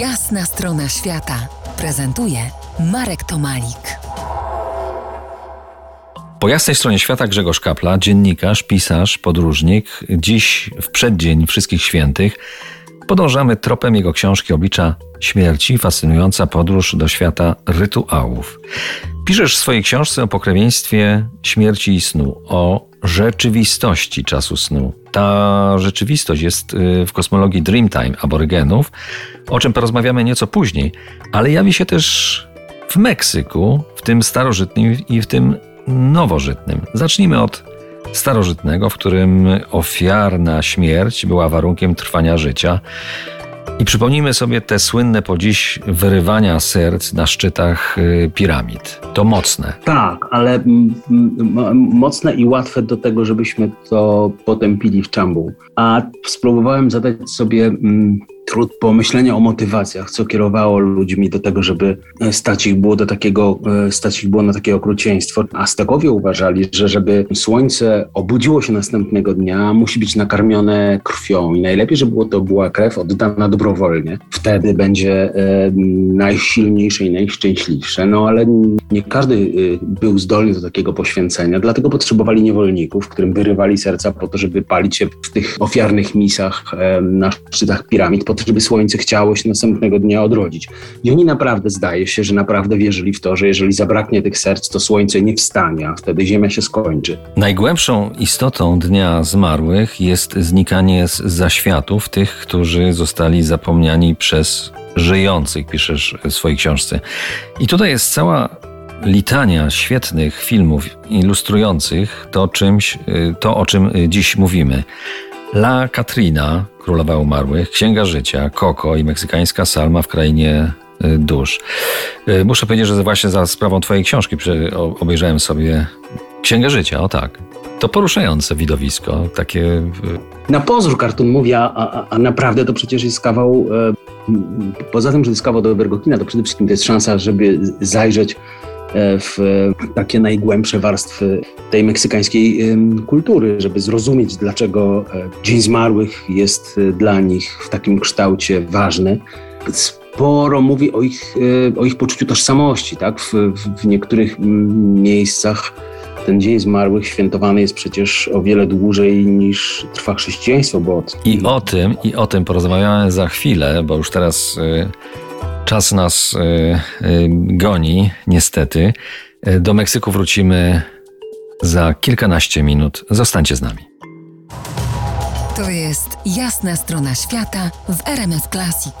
Jasna strona świata prezentuje Marek Tomalik. Po jasnej stronie świata Grzegorz Kapla, dziennikarz, pisarz, podróżnik. Dziś, w przeddzień Wszystkich Świętych, podążamy tropem jego książki Oblicza Śmierci, fascynująca podróż do świata rytuałów. Piszesz w swojej książce o pokrewieństwie śmierci i snu, o rzeczywistości czasu snu. Ta rzeczywistość jest y, w kosmologii Dreamtime aborygenów, o czym porozmawiamy nieco później, ale jawi się też w Meksyku, w tym starożytnym i w tym nowożytnym. Zacznijmy od starożytnego, w którym ofiarna śmierć była warunkiem trwania życia. I przypomnijmy sobie te słynne po dziś wyrywania serc na szczytach y, piramid. To mocne. Tak, ale mocne i łatwe do tego, żebyśmy to potępili w czambu. A spróbowałem zadać sobie trud pomyślenia o motywacjach, co kierowało ludźmi do tego, żeby e, stać ich było do takiego, e, stać ich było na takie okrucieństwo. Aztekowie uważali, że żeby słońce obudziło się następnego dnia, musi być nakarmione krwią i najlepiej, żeby to była krew oddana dobrowolnie. Wtedy będzie e, najsilniejsze i najszczęśliwsze. No ale nie każdy był zdolny do takiego poświęcenia, dlatego potrzebowali niewolników, którym wyrywali serca po to, żeby palić się w tych ofiarnych misach na szczytach piramid, po to, żeby słońce chciało się następnego dnia odrodzić. I oni naprawdę, zdaje się, że naprawdę wierzyli w to, że jeżeli zabraknie tych serc, to słońce nie wstanie, a wtedy ziemia się skończy. Najgłębszą istotą Dnia Zmarłych jest znikanie z zaświatów tych, którzy zostali zapomniani przez żyjących, piszesz w swojej książce. I tutaj jest cała litania świetnych filmów ilustrujących to czymś, to o czym dziś mówimy. La Katrina, Królowa Umarłych, Księga Życia, Koko i meksykańska salma w krainie y, dusz. Y, muszę powiedzieć, że właśnie za sprawą Twojej książki obejrzałem sobie Księgę Życia, o tak. To poruszające widowisko, takie... Y, Na pozór kartun mówi, a, a, naprawdę to przecież jest kawał... E, poza tym, że jest kawał dobrego kina, to przede wszystkim to jest szansa, żeby zajrzeć w takie najgłębsze warstwy tej meksykańskiej kultury, żeby zrozumieć, dlaczego e, Dzień Zmarłych jest e, dla nich w takim kształcie ważny. Sporo mówi o ich, o ich poczuciu tożsamości. Tak? W, w niektórych miejscach ten Dzień Zmarłych świętowany jest przecież o wiele dłużej niż trwa chrześcijaństwo. Bo od... I o tym, i o tym porozmawiamy za chwilę, bo już teraz Czas nas y, y, goni, niestety. E, do Meksyku wrócimy za kilkanaście minut. Zostańcie z nami. To jest jasna strona świata w RMS Classic.